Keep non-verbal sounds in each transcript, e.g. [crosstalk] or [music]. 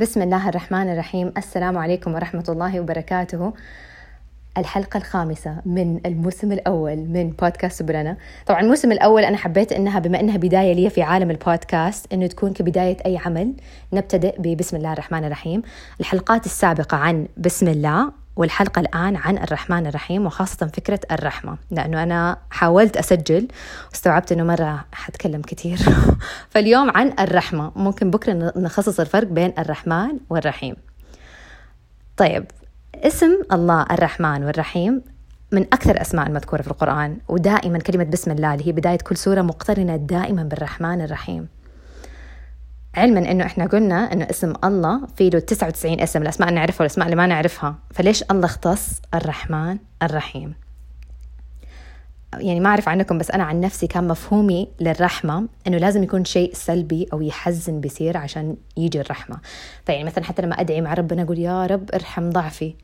بسم الله الرحمن الرحيم. السلام عليكم ورحمة الله وبركاته. الحلقة الخامسة من الموسم الأول من بودكاست سبرنا. طبعا الموسم الأول أنا حبيت أنها بما أنها بداية لي في عالم البودكاست أنه تكون كبداية أي عمل نبتدئ ببسم الله الرحمن الرحيم. الحلقات السابقة عن بسم الله والحلقة الآن عن الرحمن الرحيم وخاصة فكرة الرحمة لأنه أنا حاولت أسجل واستوعبت أنه مرة حتكلم كثير [laughs] فاليوم عن الرحمة ممكن بكرة نخصص الفرق بين الرحمن والرحيم. طيب اسم الله الرحمن والرحيم من أكثر الأسماء المذكورة في القرآن ودائما كلمة بسم الله اللي هي بداية كل سورة مقترنة دائما بالرحمن الرحيم. علما إنه إحنا قلنا إنه اسم الله في له 99 اسم الأسماء اللي نعرفها والأسماء اللي ما نعرفها. فليش الله اختص؟ الرحمن الرحيم. يعني ما أعرف عنكم بس أنا عن نفسي كان مفهومي للرحمة إنه لازم يكون شيء سلبي أو يحزن بيصير عشان يجي الرحمة. فيعني مثلا حتى لما أدعي مع ربنا أقول يا رب ارحم ضعفي.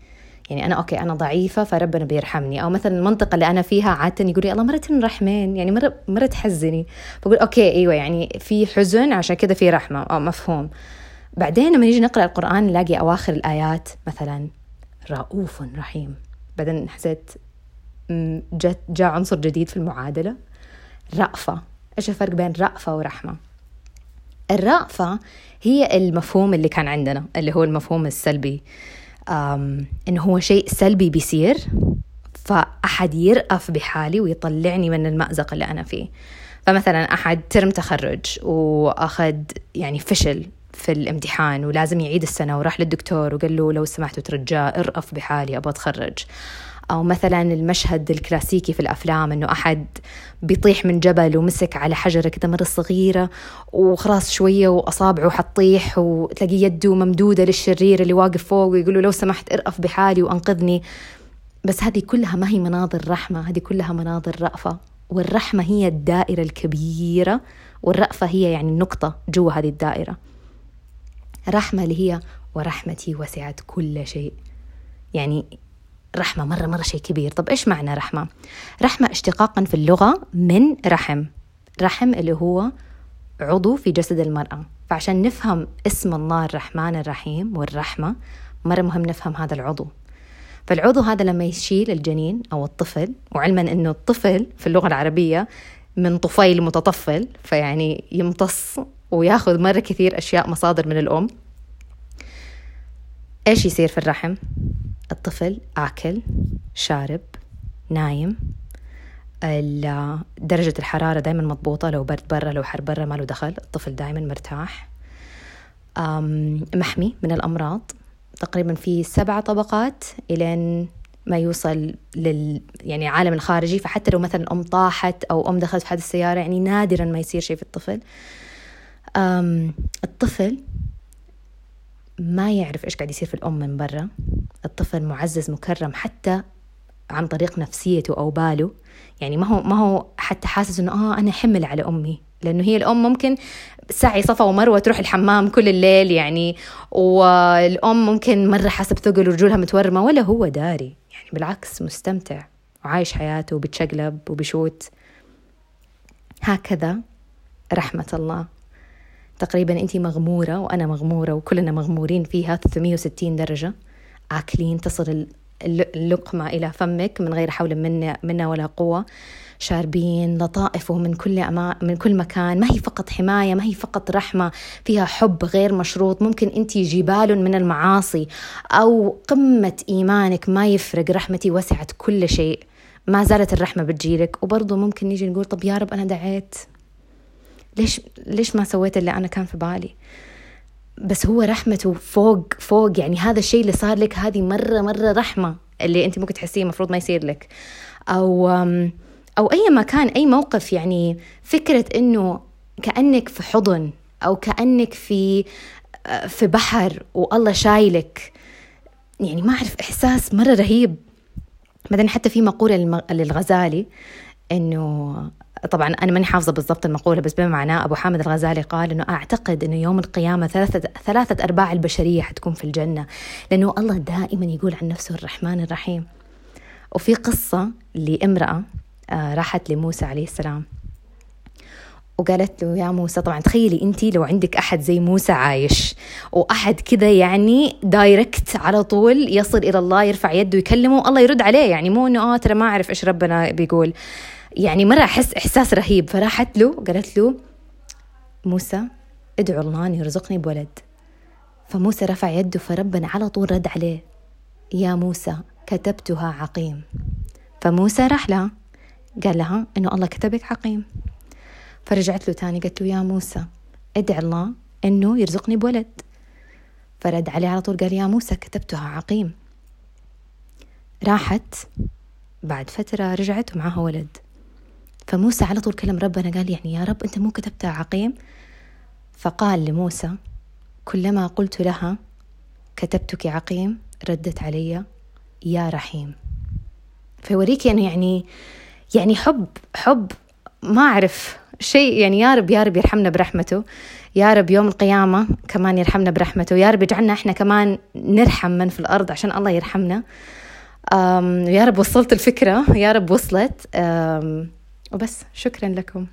يعني أنا okay أنا ضعيفة فربنا بيرحمني. أو مثلا المنطقة اللي أنا فيها عادة يقول لي الله مرة رحمين يعني مرة مرة تحزني. بقول okay أيوة يعني في حزن عشان كذا في رحمة. أو مفهوم. بعدين لما نيجي نقرأ القرآن نلاقي أواخر الآيات مثلا رؤوف رحيم. بعدين حسيت جاء عنصر جديد في المعادلة. رأفة. إيش الفرق بين رأفة ورحمة؟ الرأفة هي المفهوم اللي كان عندنا اللي هو المفهوم السلبي. إنه هو شيء سلبي بيصير فأحد يرأف بحالي ويطلعني من المأزق اللي أنا فيه. فمثلا أحد ترم تخرج وأخذ يعني فشل في الامتحان ولازم يعيد السنة وراح للدكتور وقال له لو سمحتوا ترجاء ارأف بحالي أبغى أتخرج. أو مثلا المشهد الكلاسيكي في الأفلام إنه أحد بيطيح من جبل ومسك على حجرة كده مرة صغيرة وخلاص شوية وأصابعه حتطيح وتلاقي يده ممدودة للشرير اللي واقف فوق ويقول له لو سمحت ارأف بحالي وأنقذني بس هذه كلها ما هي مناظر رحمة هذه كلها مناظر رأفة. والرحمة هي الدائرة الكبيرة والرأفة هي يعني النقطة جوا هذه الدائرة. رحمة اللي هي ورحمتي وسعت كل شيء يعني رحمة مرة مرة شيء كبير. طب إيش معنى رحمة؟ رحمة اشتقاقا في اللغة من رحم. رحم اللي هو عضو في جسد المرأة. فعشان نفهم اسم الله الرحمن الرحيم والرحمة مرة مهم نفهم هذا العضو. فالعضو هذا لما يشيل الجنين أو الطفل وعلما أنه الطفل في اللغة العربية من طفيل متطفل فيعني يمتص وياخذ مرة كثير أشياء مصادر من الأم. إيش يصير في الرحم؟ الطفل آكل شارب نايم. درجة الحرارة دائما مضبوطة لو برد برا لو حر برا ما له دخل. الطفل دائما مرتاح. محمي من الأمراض. تقريبا في سبع طبقات إلين ما يوصل لل يعني عالم الخارجي. فحتى لو مثلا أم طاحت أو أم دخلت في حادث السيارة يعني نادرا ما يصير شيء في الطفل. الطفل ما يعرف إيش قاعد يصير في الأم من برا. الطفل معزز مكرم حتى عن طريق نفسيته أو باله. يعني ما هو ما هو حتى حاسس إنه آه أنا حمل على أمي. لأنه هي الأم ممكن سعي صفا ومروة تروح الحمام كل الليل يعني والأم ممكن مرة حاسة بثقل ورجولها متورمة ولا هو داري. يعني بالعكس مستمتع وعايش حياته وبتشقلب وبشوت. هكذا رحمة الله. تقريبا أنت مغمورة وأنا مغمورة وكلنا مغمورين فيها 360 درجة. آكلين تصل اللقمة إلى فمك من غير حول منا, منا ولا قوة. شاربين لطائفه من كل أما من كل مكان. ما هي فقط حماية ما هي فقط رحمة. فيها حب غير مشروط. ممكن أنت جبال من المعاصي أو قمة إيمانك ما يفرق. رحمتي وسعت كل شيء. ما زالت الرحمة بتجيلك. وبرضه ممكن نيجي نقول طب يا رب أنا دعيت. ليش ليش ما سويت اللي أنا كان في بالي؟ بس هو رحمته فوق فوق. يعني هذا الشيء اللي صار لك هذه مرة مرة رحمة اللي أنت ممكن تحسيه المفروض ما يصير لك. أو أو أي مكان أي موقف يعني فكرة إنه كأنك في حضن أو كأنك في في بحر والله شايلك. يعني ما أعرف إحساس مرة رهيب. بعدين حتى في مقولة للغزالي إنه طبعا أنا ماني حافظة بالضبط المقولة بس بما معناه أبو حامد الغزالي قال إنه أعتقد إنه يوم القيامة ثلاثة, ثلاثة أرباع البشرية حتكون في الجنة لأنه الله دائما يقول عن نفسه الرحمن الرحيم. وفي قصة لامرأة آه، راحت لموسى عليه السلام. وقالت له يا موسى طبعا تخيلي أنت لو عندك أحد زي موسى عايش وأحد كذا يعني دايركت على طول يصل إلى الله يرفع يده يكلمه والله يرد عليه يعني مو إنه آه ترى ما أعرف إيش ربنا بيقول. يعني مرة أحس إحساس رهيب. فراحت له قالت له موسى ادعو الله أن يرزقني بولد. فموسى رفع يده فربنا على طول رد عليه يا موسى كتبتها عقيم. فموسى راح لها قال لها إنه الله كتبك عقيم. فرجعت له تاني قالت له يا موسى ادعي الله إنه يرزقني بولد. فرد عليه على طول قال يا موسى كتبتها عقيم. راحت بعد فترة رجعت ومعها ولد. فموسى على طول كلم ربنا قال يعني يا رب أنت مو كتبتها عقيم؟ فقال لموسى كلما قلت لها كتبتك عقيم ردت علي يا رحيم. فيوريك يعني يعني يعني حب حب ما أعرف شيء يعني يا رب يا رب يرحمنا برحمته يا رب يوم القيامة كمان يرحمنا برحمته يا رب يجعلنا إحنا كمان نرحم من في الأرض عشان الله يرحمنا. يا رب وصلت الفكرة يا رب وصلت. وبس شكرا لكم.